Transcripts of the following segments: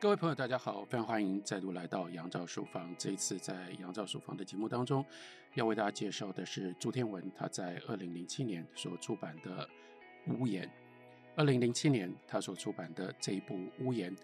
各位朋友，大家好，非常欢迎再度来到杨照书房。这一次在杨照书房的节目当中，要为大家介绍的是朱天文他在二零零七年所出版的《屋檐》。二零零七年他所出版的这一部《屋檐》。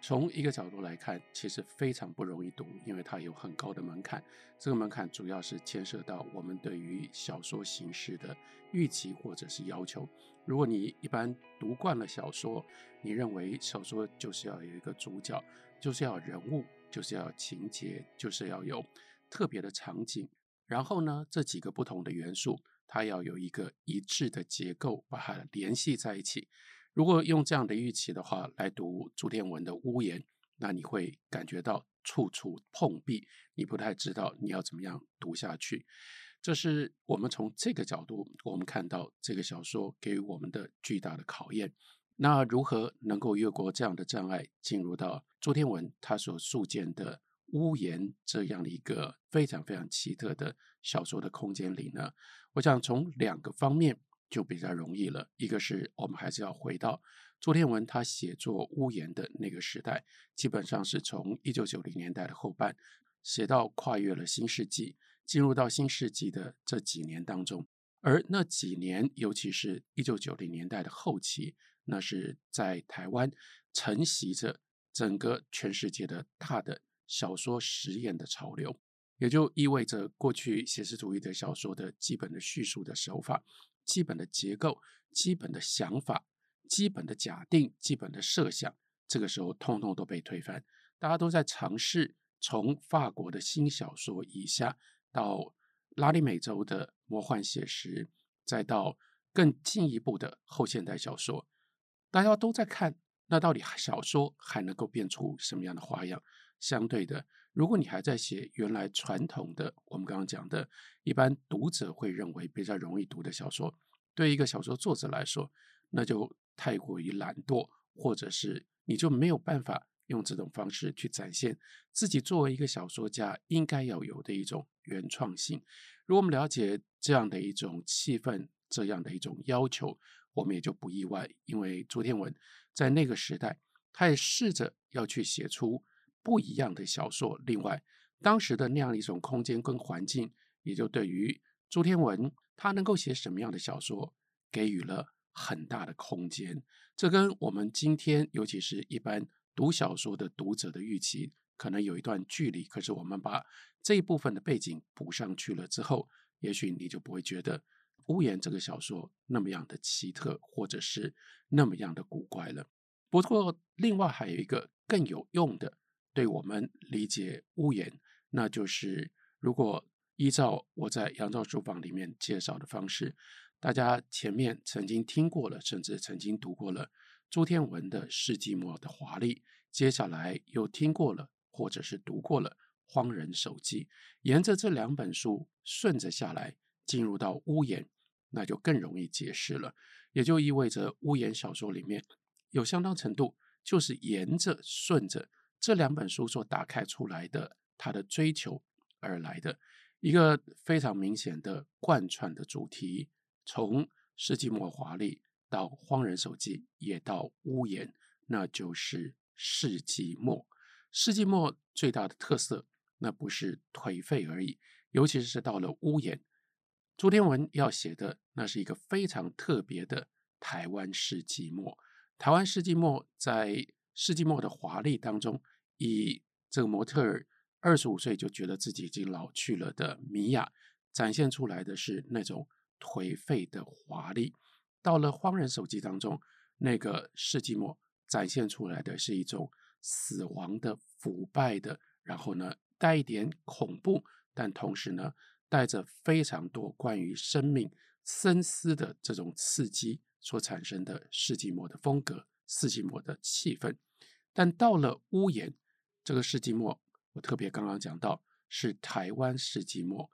从一个角度来看，其实非常不容易读，因为它有很高的门槛。这个门槛主要是牵涉到我们对于小说形式的预期或者是要求。如果你一般读惯了小说，你认为小说就是要有一个主角，就是要人物，就是要情节，就是要有特别的场景，然后呢，这几个不同的元素，它要有一个一致的结构，把它联系在一起。如果用这样的预期的话来读朱天文的《屋檐》，那你会感觉到处处碰壁，你不太知道你要怎么样读下去。这是我们从这个角度，我们看到这个小说给予我们的巨大的考验。那如何能够越过这样的障碍，进入到朱天文他所塑建的《屋檐》这样的一个非常非常奇特的小说的空间里呢？我想从两个方面。就比较容易了。一个是我们还是要回到朱天文他写作《屋檐》的那个时代，基本上是从一九九零年代的后半写到跨越了新世纪，进入到新世纪的这几年当中。而那几年，尤其是一九九零年代的后期，那是在台湾承袭着整个全世界的大的小说实验的潮流，也就意味着过去写实主义的小说的基本的叙述的手法。基本的结构、基本的想法、基本的假定、基本的设想，这个时候通通都被推翻。大家都在尝试从法国的新小说以下，到拉丁美洲的魔幻写实，再到更进一步的后现代小说。大家都在看，那到底小说还能够变出什么样的花样？相对的，如果你还在写原来传统的，我们刚刚讲的，一般读者会认为比较容易读的小说，对一个小说作者来说，那就太过于懒惰，或者是你就没有办法用这种方式去展现自己作为一个小说家应该要有的一种原创性。如果我们了解这样的一种气氛，这样的一种要求，我们也就不意外，因为朱天文在那个时代，他也试着要去写出。不一样的小说。另外，当时的那样一种空间跟环境，也就对于朱天文他能够写什么样的小说，给予了很大的空间。这跟我们今天，尤其是一般读小说的读者的预期，可能有一段距离。可是，我们把这一部分的背景补上去了之后，也许你就不会觉得《屋檐》这个小说那么样的奇特，或者是那么样的古怪了。不过，另外还有一个更有用的。对我们理解屋檐，那就是如果依照我在杨照书房里面介绍的方式，大家前面曾经听过了，甚至曾经读过了朱天文的《世纪末的华丽》，接下来又听过了，或者是读过了《荒人手记》，沿着这两本书顺着下来，进入到屋檐，那就更容易解释了。也就意味着屋檐小说里面有相当程度就是沿着顺着。这两本书所打开出来的，他的追求而来的一个非常明显的贯穿的主题，从世纪末华丽到荒人手记，也到屋檐，那就是世纪末。世纪末最大的特色，那不是颓废而已，尤其是到了屋檐，朱天文要写的，那是一个非常特别的台湾世纪末。台湾世纪末在世纪末的华丽当中。以这个模特儿二十五岁就觉得自己已经老去了的米娅，展现出来的是那种颓废的华丽；到了荒人手记当中，那个世纪末展现出来的是一种死亡的、腐败的，然后呢带一点恐怖，但同时呢带着非常多关于生命深思的这种刺激所产生的世纪末的风格、世纪末的气氛。但到了屋檐。这个世纪末，我特别刚刚讲到是台湾世纪末，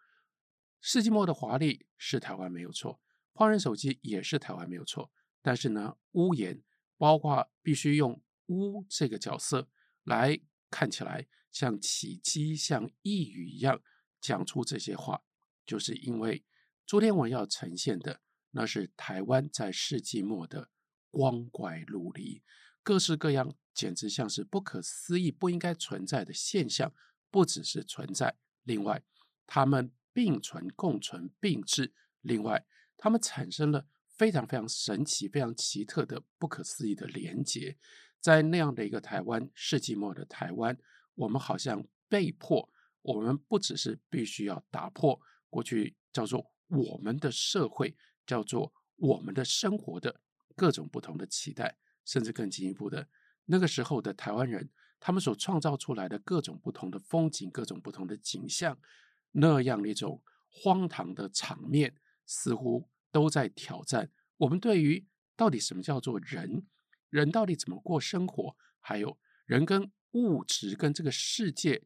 世纪末的华丽是台湾没有错，荒人手机也是台湾没有错。但是呢，屋檐包括必须用屋这个角色来看起来像奇迹、像异语一样讲出这些话，就是因为朱天文要呈现的那是台湾在世纪末的光怪陆离，各式各样。简直像是不可思议、不应该存在的现象，不只是存在，另外，他们并存、共存、并置，另外，他们产生了非常非常神奇、非常奇特的不可思议的连结。在那样的一个台湾，世纪末的台湾，我们好像被迫，我们不只是必须要打破过去叫做我们的社会，叫做我们的生活的各种不同的期待，甚至更进一步的，那个时候的台湾人，他们所创造出来的各种不同的风景、各种不同的景象，那样的一种荒唐的场面，似乎都在挑战我们对于到底什么叫做人。人到底怎么过生活？还有人跟物质跟这个世界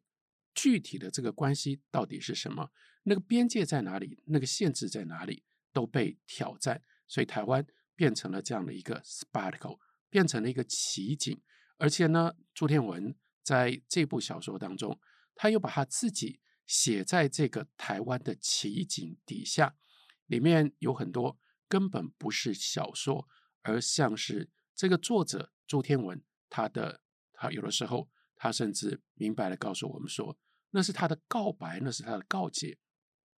具体的这个关系到底是什么？那个边界在哪里？那个限制在哪里？都被挑战。所以台湾变成了这样的一个 spectacle，变成了一个奇景。而且呢，朱天文在这部小说当中，他又把他自己写在这个台湾的奇景底下，里面有很多根本不是小说，而像是。这个作者朱天文，他的他有的时候，他甚至明白地告诉我们说，那是他的告白，那是他的告诫，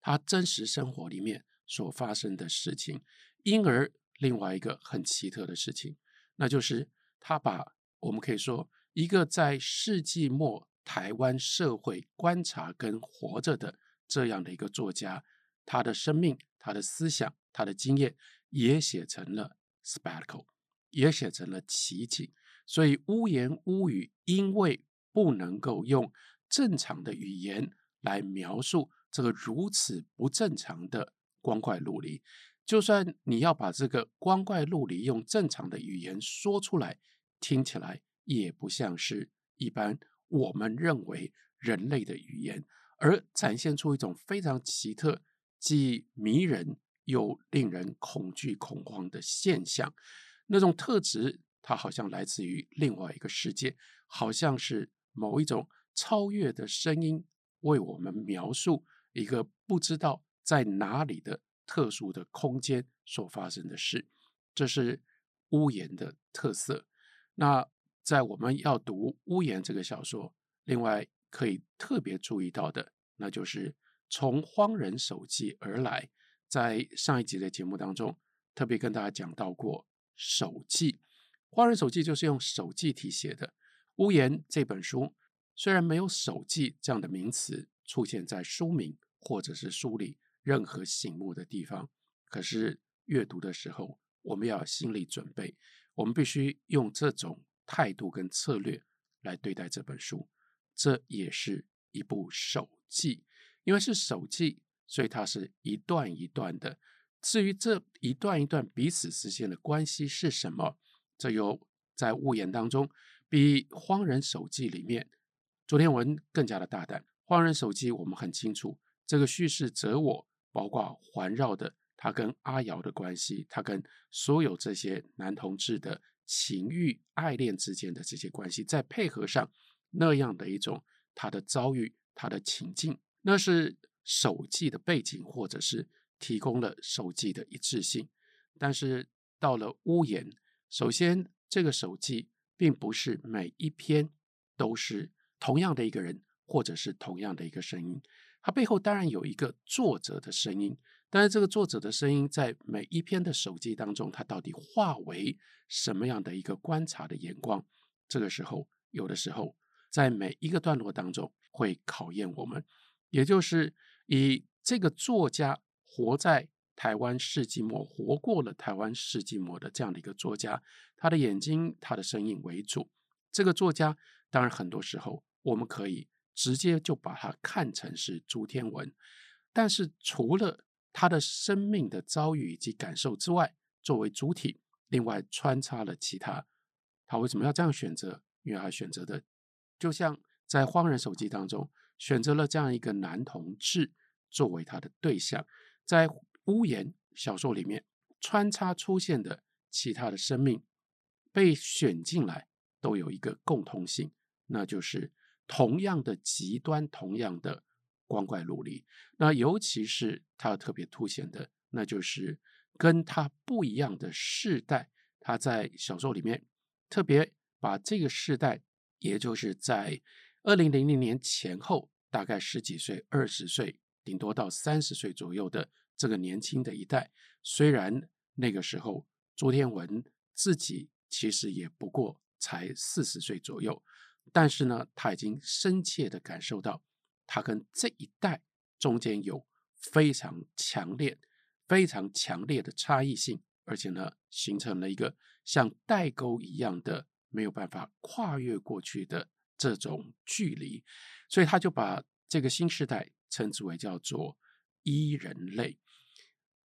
他真实生活里面所发生的事情。因而，另外一个很奇特的事情，那就是他把我们可以说一个在世纪末台湾社会观察跟活着的这样的一个作家，他的生命、他的思想、他的经验，也写成了 spectacle。也写成了奇景，所以污言污语，因为不能够用正常的语言来描述这个如此不正常的光怪陆离。就算你要把这个光怪陆离用正常的语言说出来，听起来也不像是一般我们认为人类的语言，而展现出一种非常奇特、既迷人又令人恐惧恐慌的现象。那种特质，它好像来自于另外一个世界，好像是某一种超越的声音为我们描述一个不知道在哪里的特殊的空间所发生的事。这是屋言的特色。那在我们要读屋檐这个小说，另外可以特别注意到的，那就是从荒人手记而来。在上一集的节目当中，特别跟大家讲到过。手记，荒人手记就是用手记体写的。屋檐这本书虽然没有手记这样的名词出现在书名或者是书里任何醒目的地方，可是阅读的时候，我们要有心理准备，我们必须用这种态度跟策略来对待这本书。这也是一部手记，因为是手记，所以它是一段一段的。至于这一段一段彼此之间的关系是什么，这又在物言当中比《荒人手记》里面，朱天文更加的大胆。《荒人手记》我们很清楚，这个叙事者我，包括环绕的他跟阿瑶的关系，他跟所有这些男同志的情欲、爱恋之间的这些关系，再配合上那样的一种他的遭遇、他的情境，那是手记的背景，或者是。提供了手记的一致性，但是到了屋檐，首先这个手记并不是每一篇都是同样的一个人，或者是同样的一个声音。它背后当然有一个作者的声音，但是这个作者的声音在每一篇的手机当中，它到底化为什么样的一个观察的眼光？这个时候，有的时候在每一个段落当中会考验我们，也就是以这个作家。活在台湾世纪末，活过了台湾世纪末的这样的一个作家，他的眼睛、他的声音为主。这个作家，当然很多时候我们可以直接就把他看成是朱天文，但是除了他的生命的遭遇以及感受之外，作为主体，另外穿插了其他。他为什么要这样选择？因为他选择的，就像在《荒人手记》当中选择了这样一个男同志作为他的对象。在屋檐小说里面穿插出现的其他的生命被选进来，都有一个共通性，那就是同样的极端，同样的光怪陆离。那尤其是他特别凸显的，那就是跟他不一样的世代。他在小说里面特别把这个世代，也就是在二零零零年前后，大概十几岁、二十岁，顶多到三十岁左右的这个年轻的一代，虽然那个时候朱天文自己其实也不过才四十岁左右，但是呢，他已经深切地感受到，他跟这一代中间有非常强烈、非常强烈的差异性，而且呢，形成了一个像代沟一样的没有办法跨越过去的这种距离。所以他就把这个新时代称之为叫做“一人类”。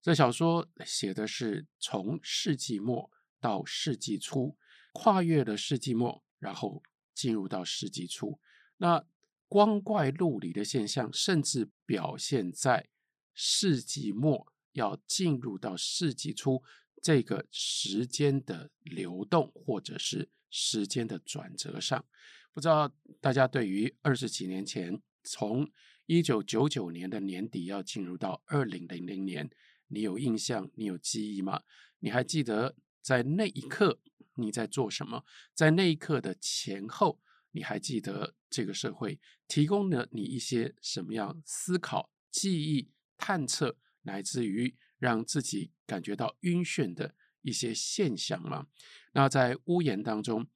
这小说写的是从世纪末到世纪初，跨越了世纪末，然后进入到世纪初。那光怪陆离的现象，甚至表现在世纪末要进入到世纪初这个时间的流动，或者是时间的转折上。不知道大家对于二十几年前，从一九九九年的年底要进入到二零零零年，你有印象？你有记忆吗？你还记得在那一刻你在做什么？在那一刻的前后，你还记得这个社会提供了你一些什么样思考、记忆、探测，乃至于让自己感觉到晕眩的一些现象吗？那在屋檐当中，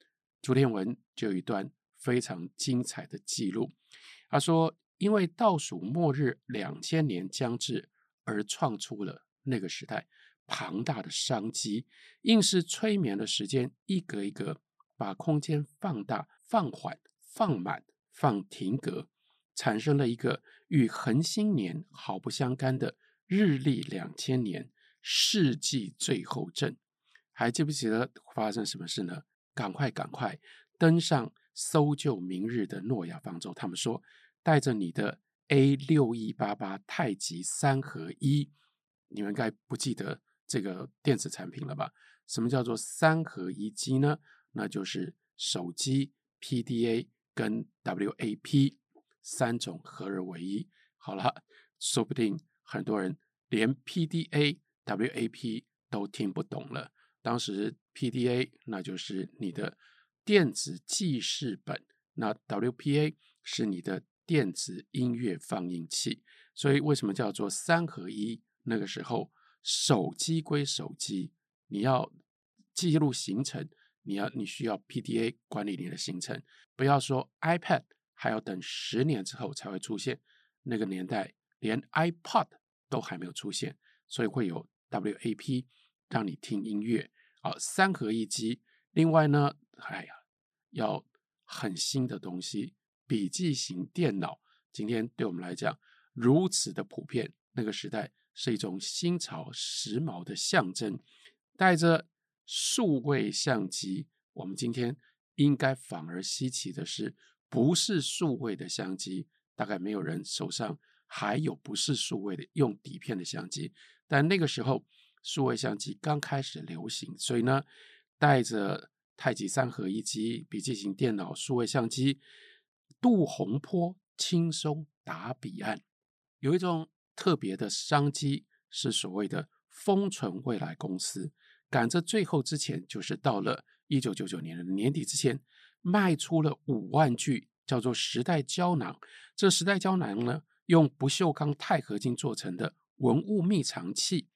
朱天文就有一段。非常精彩的记录。他说：“因为倒数末日两千年将至，而创出了那个时代庞大的商机，硬是催眠的时间一格一格把空间放大、放缓、放满、放停格，产生了一个与恒星年毫不相干的日历两千年世纪最后阵。还记不记得发生什么事呢？赶快，赶快登上！”搜救明日的诺亚方舟，他们说带着你的 A 六一八八太极三合一，你们该不记得这个电子产品了吧？什么叫做三合一机呢？那就是手机 PDA 跟 WAP 三种合而为一。好了，说不定很多人连 PDA、WAP 都听不懂了。当时 PDA 那就是你的。电子记事本，那 WPA 是你的电子音乐放映器，所以为什么叫做三合一？那个时候手机归手机，你要记录行程，你要你需要 PDA 管理你的行程，不要说 iPad 还要等十年之后才会出现，那个年代连 iPod 都还没有出现，所以会有 WAP 让你听音乐，好，三合一机。另外呢，哎呀，要很新的东西，笔记型电脑，今天对我们来讲如此的普遍，那个时代是一种新潮、时髦的象征。带着数位相机，我们今天应该反而稀奇的是，不是数位的相机，大概没有人手上还有不是数位的用底片的相机。但那个时候，数位相机刚开始流行，所以呢。带着太极三合一机、笔记型电脑、数位相机，杜洪坡，轻松达彼岸。有一种特别的商机，是所谓的封存未来公司，赶着最后之前，就是到了一九九九年的年底之前，卖出了五万具，叫做时代胶囊。这时代胶囊呢，用不锈钢钛合金做成的文物密藏器，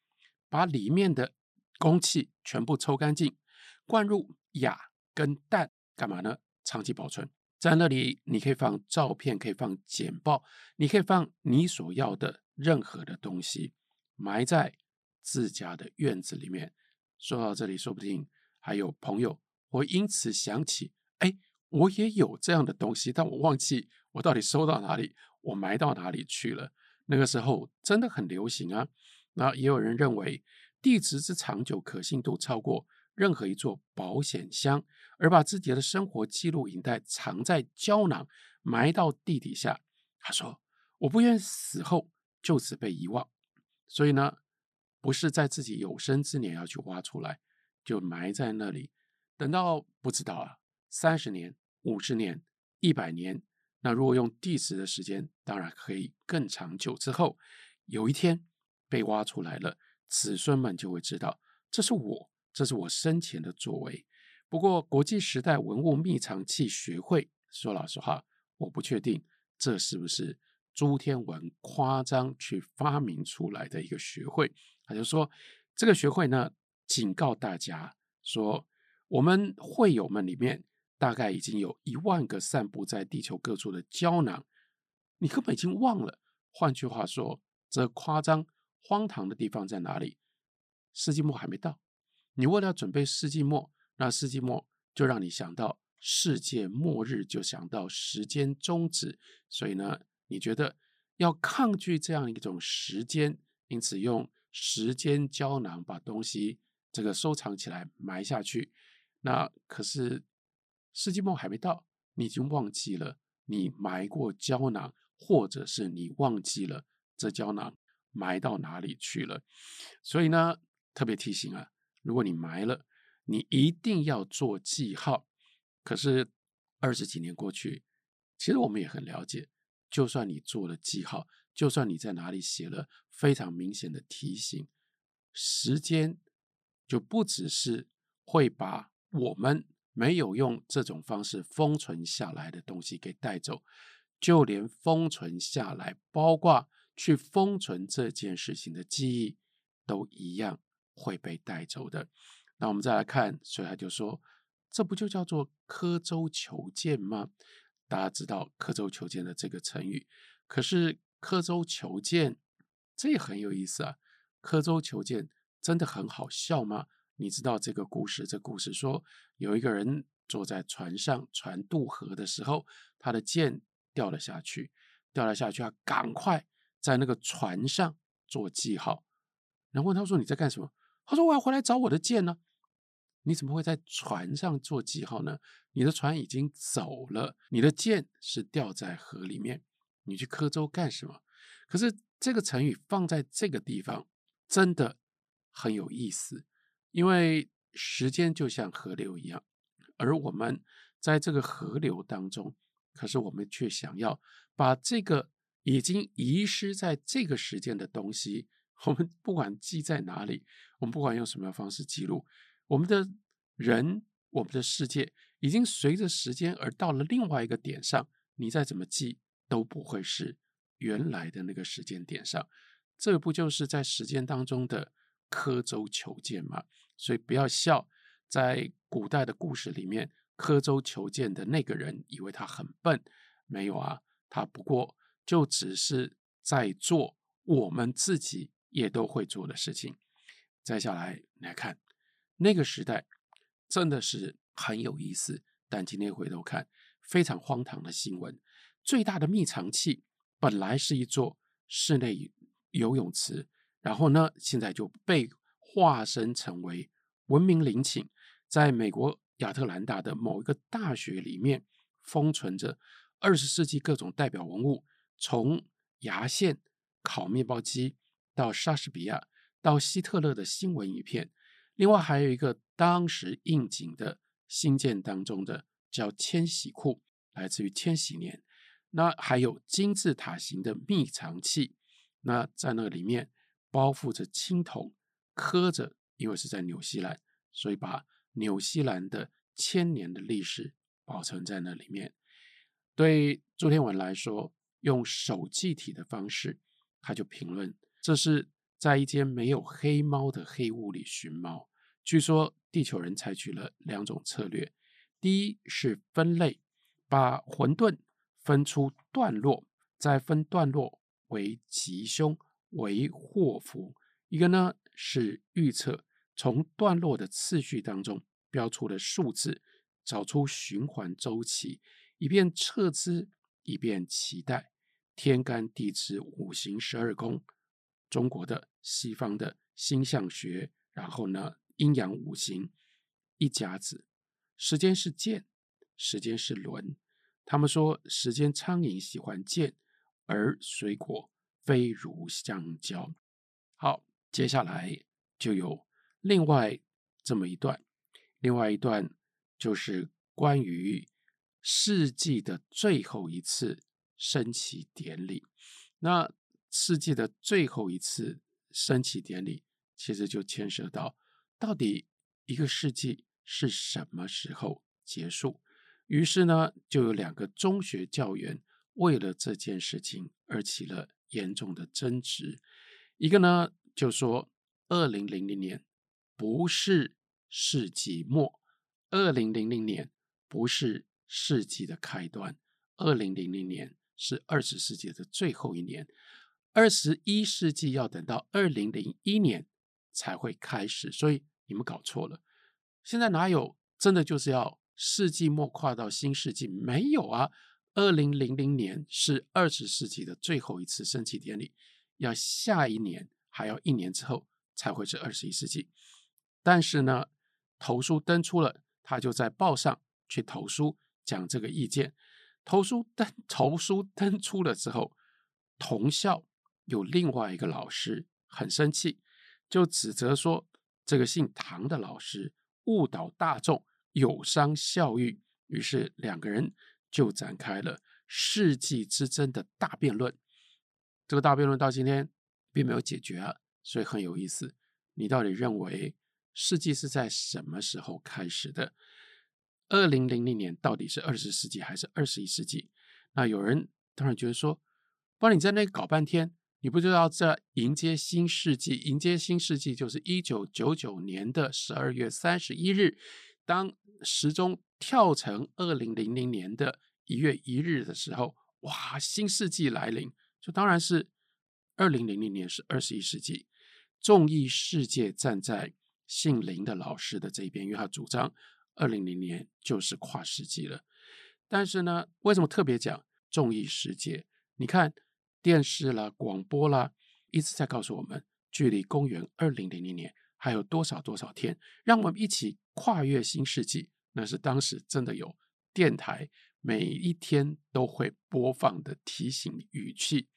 把里面的空气全部抽干净。灌入氬跟氮，干嘛呢？长期保存在那里，你可以放照片，可以放简报，你可以放你所要的任何的东西，埋在自家的院子里面。说到这里，说不定还有朋友会因此想起，哎，我也有这样的东西，但我忘记我到底收到哪里，我埋到哪里去了。那个时候真的很流行啊。那也有人认为，地质之长久，可信度超过。任何一座保险箱，而把自己的生活记录影带藏在胶囊，埋到地底下。他说：“我不愿死后就此被遗忘，所以呢，不是在自己有生之年要去挖出来，就埋在那里，等到不知道啊，三十年、五十年、一百年，那如果用地质的时间，当然可以更长久。之后有一天被挖出来了，子孙们就会知道这是我。”这是我生前的作为，不过，国际时代文物秘藏器学会说老实话，我不确定这是不是朱天文夸张去发明出来的一个学会。他就说，这个学会呢，警告大家说，我们会友们里面大概已经有一万个散布在地球各处的胶囊，你根本已经忘了。换句话说，这夸张荒唐的地方在哪里？世纪末还没到，你为了要准备世纪末。那世纪末就让你想到世界末日，就想到时间终止，所以呢，你觉得要抗拒这样一种时间，因此用时间胶囊把东西这个收藏起来埋下去。那可是世纪末还没到，你已经忘记了你埋过胶囊，或者是你忘记了这胶囊埋到哪里去了。所以呢，特别提醒啊，如果你埋了。你一定要做记号。可是二十几年过去，其实我们也很了解，就算你做了记号，就算你在哪里写了非常明显的提醒，时间就不只是会把我们没有用这种方式封存下来的东西给带走，就连封存下来，包括去封存这件事情的记忆，都一样会被带走的。那我们再来看，所以他就说，这不就叫做刻舟求剑吗？大家知道刻舟求剑的这个成语，可是刻舟求剑这也很有意思啊。刻舟求剑真的很好笑吗？你知道这个故事？这故事说有一个人坐在船上，船渡河的时候，他的剑掉了下去，掉了下去，他赶快在那个船上做记号。然后他说：“你在干什么？”他说：“我要回来找我的剑呢。”你怎么会在船上做记号呢？你的船已经走了，你的剑是掉在河里面，你去刻舟干什么？可是这个成语放在这个地方真的很有意思，因为时间就像河流一样，而我们在这个河流当中，可是我们却想要把这个已经遗失在这个时间的东西，我们不管记在哪里，我们不管用什么方式记录。我们的人，我们的世界已经随着时间而到了另外一个点上，你再怎么记都不会是原来的那个时间点上。这不就是在时间当中的刻舟求剑吗？所以不要笑，在古代的故事里面，刻舟求剑的那个人以为他很笨，没有啊，他不过就只是在做我们自己也都会做的事情。再下来来看。那个时代真的是很有意思，但今天回头看，非常荒唐的新闻。最大的密藏器本来是一座室内游泳池，然后呢，现在就被化身成为文明陵寝，在美国亚特兰大的某一个大学里面封存着二十世纪各种代表文物，从牙线、烤面包机到莎士比亚，到希特勒的新闻影片。另外还有一个当时应景的新建当中的叫千禧库，来自于千禧年。那还有金字塔形的密藏器，那在那里面包覆着青铜，刻着，因为是在纽西兰，所以把纽西兰的千年的历史保存在那里面。对朱天文来说，用手记体的方式，他就评论这是。在一间没有黑猫的黑屋里寻猫。据说地球人采取了两种策略：第一是分类，把混沌分出段落，再分段落为吉凶、为祸福；一个呢是预测，从段落的次序当中标出了数字，找出循环周期，以便测知，以便期待天干地支、五行十二宫。中国的、西方的星象学，然后呢，阴阳五行一甲子，时间是剑，时间是轮。他们说，时间苍蝇喜欢剑，而水果非如香蕉。好，接下来就有另外这么一段，另外一段就是关于世纪的最后一次升旗典礼。那世纪的最后一次升旗典礼，其实就牵涉到到底一个世纪是什么时候结束。于是呢，就有两个中学教员为了这件事情而起了严重的争执。一个呢就说，二零零零年不是世纪末，二零零零年不是世纪的开端，二零零零年是二十世纪的最后一年，二十一世纪要等到二零零一年才会开始。所以你们搞错了，现在哪有真的就是要世纪末跨到新世纪？没有啊，二零零零年是二十世纪的最后一次升旗典礼，要下一年还要一年之后。才会是二十一世纪，但是呢，投书登出了，他就在报上去投书讲这个意见。投书登投书登出了之后，同校有另外一个老师很生气，就指责说这个姓唐的老师误导大众，有伤校誉。于是两个人就展开了世纪之争的大辩论。这个大辩论到今天并没有解决啊。所以很有意思，你到底认为世纪是在什么时候开始的？二零零零年到底是二十世纪还是二十一世纪？那有人当然觉得说，不你在那搞半天，你不知道在迎接新世纪？迎接新世纪就是一九九九年的十二月三十一日，当时钟跳成二零零零年的一月一日的时候，哇，新世纪来临，就当然是二零零零年是二十一世纪。众议世界站在姓林的老师的这一边，因为他主张二零零年就是跨世纪了。但是呢，为什么特别讲众议世界？你看电视啦、广播啦，一直在告诉我们，距离公元二零零零年还有多少多少天，让我们一起跨越新世纪。那是当时真的有电台每一天都会播放的提醒语气。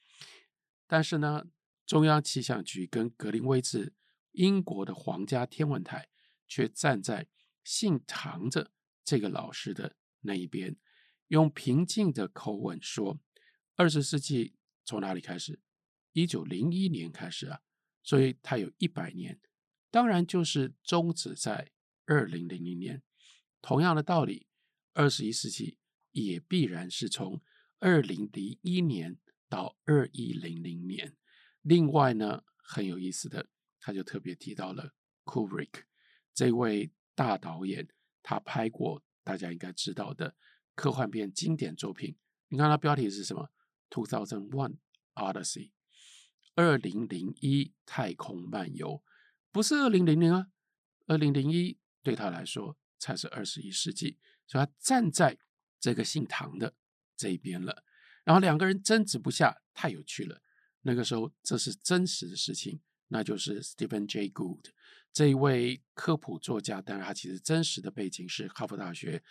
但是呢，中央气象局跟格林威治英国的皇家天文台却站在姓唐的这个老师的那一边，用平静的口吻说：“二十世纪从哪里开始？一九零一年开始啊，所以它有一百年，当然就是终止在二零零零年。同样的道理，二十一世纪也必然是从二零零一年到二一零零年。”另外呢，很有意思的，他就特别提到了 Kubrick 这位大导演，他拍过大家应该知道的科幻片经典作品。你看他标题是什么？Two Thousand One Odyssey，二零零一太空漫游，不是二零零零啊，二零零一对他来说才是二十一世纪，所以他站在这个姓唐的这一边了。然后两个人争执不下，太有趣了。那个时候，这是真实的事情，那就是 Stephen Jay Gould 这一位科普作家，但是他其实真实的背景是哈佛大学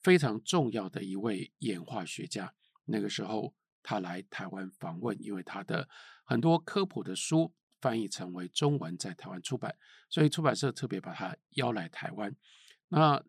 非常重要的一位演化学家。那个时候他来台湾访问，因为他的很多科普的书翻译成为中文，在台湾出版，所以出版社特别把他邀来台湾。那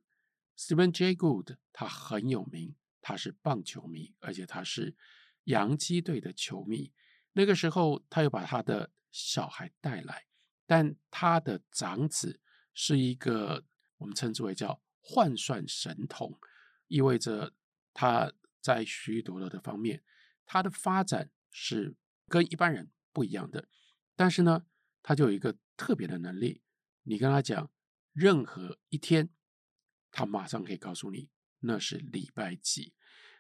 Stephen Jay Gould 他很有名，他是棒球迷，而且他是洋基队的球迷。那个时候，他又把他的小孩带来，但他的长子是一个我们称之为叫换算神童，意味着他在许多的方面，他的发展是跟一般人不一样的。但是呢，他就有一个特别的能力，你跟他讲任何一天，他马上可以告诉你那是礼拜几。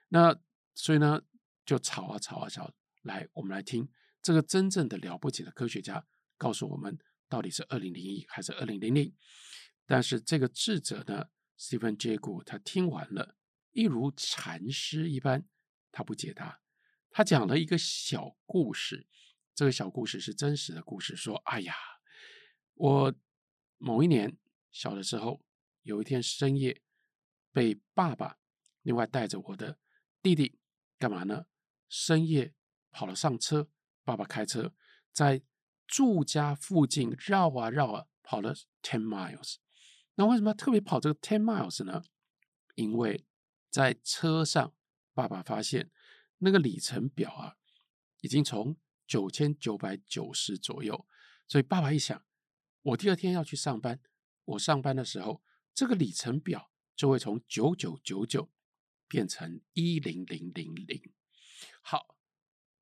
那所以呢，就吵啊吵啊吵。来，我们来听这个真正的了不起的科学家告诉我们，到底是二零零一还是二零零零？但是这个智者呢，Stephen Jay Gould，他听完了，一如禅师一般，他不解答，他讲了一个小故事。这个小故事是真实的故事，说：“哎呀，我某一年小的时候，有一天深夜，被爸爸另外带着我的弟弟干嘛呢？深夜。”跑了上车，爸爸开车在住家附近绕啊绕啊，跑了 ten miles。那为什么要特别跑这个 ten miles 呢？因为在车上，爸爸发现那个里程表啊，已经从九千九百九十左右。所以爸爸一想，我第二天要去上班，我上班的时候这个里程表就会从九九九九变成一零零零零。好，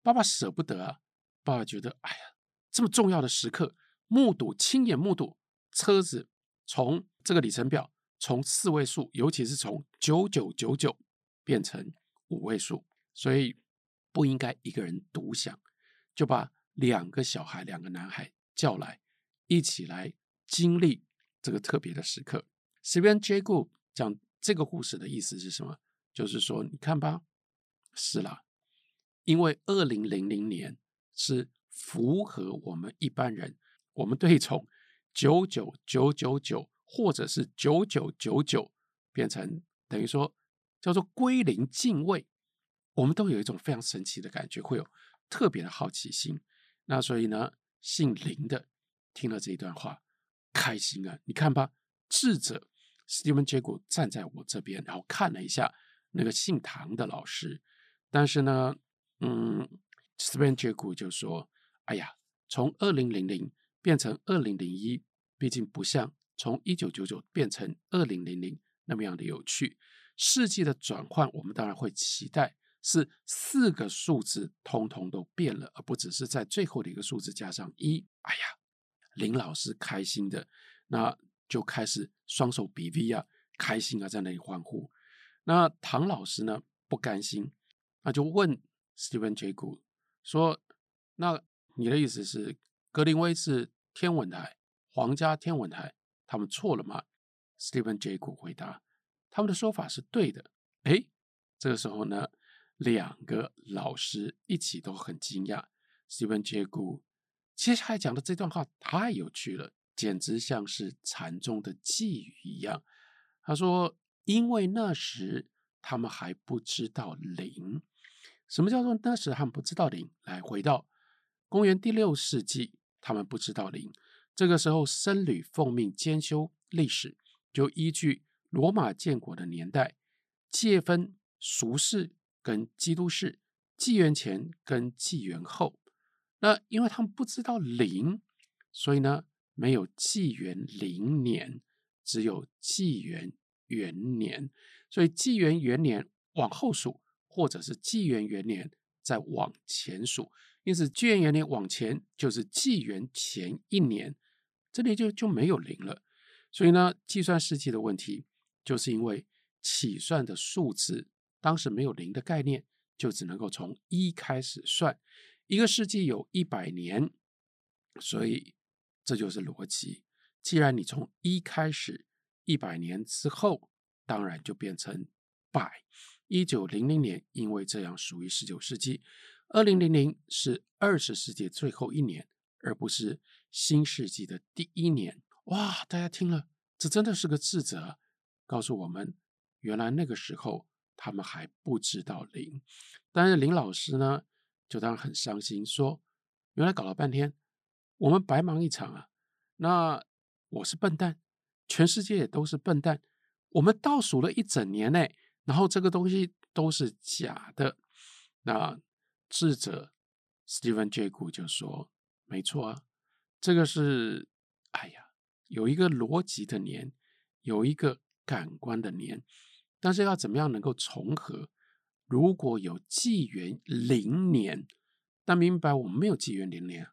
爸爸舍不得啊，爸爸觉得，哎呀，这么重要的时刻，目睹亲眼目睹车子从这个里程表从四位数，尤其是从九九九九变成五位数，所以不应该一个人独享，就把两个小孩，两个男孩叫来，一起来经历这个特别的时刻。Stephen Jago 讲这个故事的意思是什么？就是说，你看吧，是啦，因为二零零零年是符合我们一般人，我们对从九九九九九或者是九九九九变成等于说叫做归零进位，我们都有一种非常神奇的感觉，会有特别的好奇心。那所以呢，姓林的听了这一段话，开心啊！你看吧，智者。Stephen Jay Gould 站在我这边，然后看了一下那个姓唐的老师，但是呢，嗯，Stephen Jay Gould 就说：“哎呀，从二零零零变成二零零一，毕竟不像从一九九九变成二零零零那么样的有趣。世纪的转换，我们当然会期待是四个数字通通都变了，而不只是在最后的一个数字加上一。哎呀，林老师开心的那。”就开始双手比 V 啊，开心啊，在那里欢呼。那唐老师呢，不甘心，那就问 Stephen Jay Gould 说：“那你的意思是格林威治天文台、皇家天文台他们错了吗？”Stephen Jay Gould 回答：“他们的说法是对的。”诶，这个时候呢，两个老师一起都很惊讶。Stephen Jay Gould 接下来讲的这段话太有趣了。简直像是禅宗的寄语一样。他说：“因为那时他们还不知道零。什么叫做那时他们不知道零？来，回到公元第六世纪，他们不知道零。这个时候，僧侣奉命兼修历史，就依据罗马建国的年代，界分俗世跟基督世，纪元前跟纪元后。那因为他们不知道零，所以呢？”没有纪元零年，只有纪元元年，所以纪元元年往后数，或者是纪元元年再往前数，因此纪元元年往前就是纪元前一年，这里就就没有零了。所以呢，计算世纪的问题，就是因为起算的数字当时没有零的概念，就只能够从一开始算，一个世纪有一百年，所以。这就是逻辑。既然你从一开始，一百年之后，当然就变成百。一九零零年，因为这样属于十九世纪，二零零零是二十世纪最后一年，而不是新世纪的第一年。哇！大家听了，这真的是个智者，告诉我们，原来那个时候他们还不知道零。但是林老师呢，就当然很伤心，说原来搞了半天。我们白忙一场啊！那我是笨蛋，全世界也都是笨蛋。我们倒数了一整年呢，然后这个东西都是假的。那智者 Stephen j a g 就说：“没错啊，这个是……哎呀，有一个逻辑的年，有一个感官的年，但是要怎么样能够重合？如果有纪元零年，但明白我们没有纪元零年。”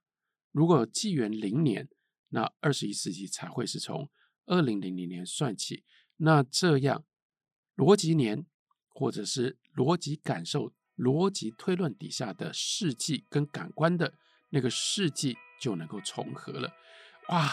如果有纪元零年，那二十一世纪才会是从二零零零年算起。那这样逻辑年，或者是逻辑感受、逻辑推论底下的世纪跟感官的那个世纪就能够重合了。哇，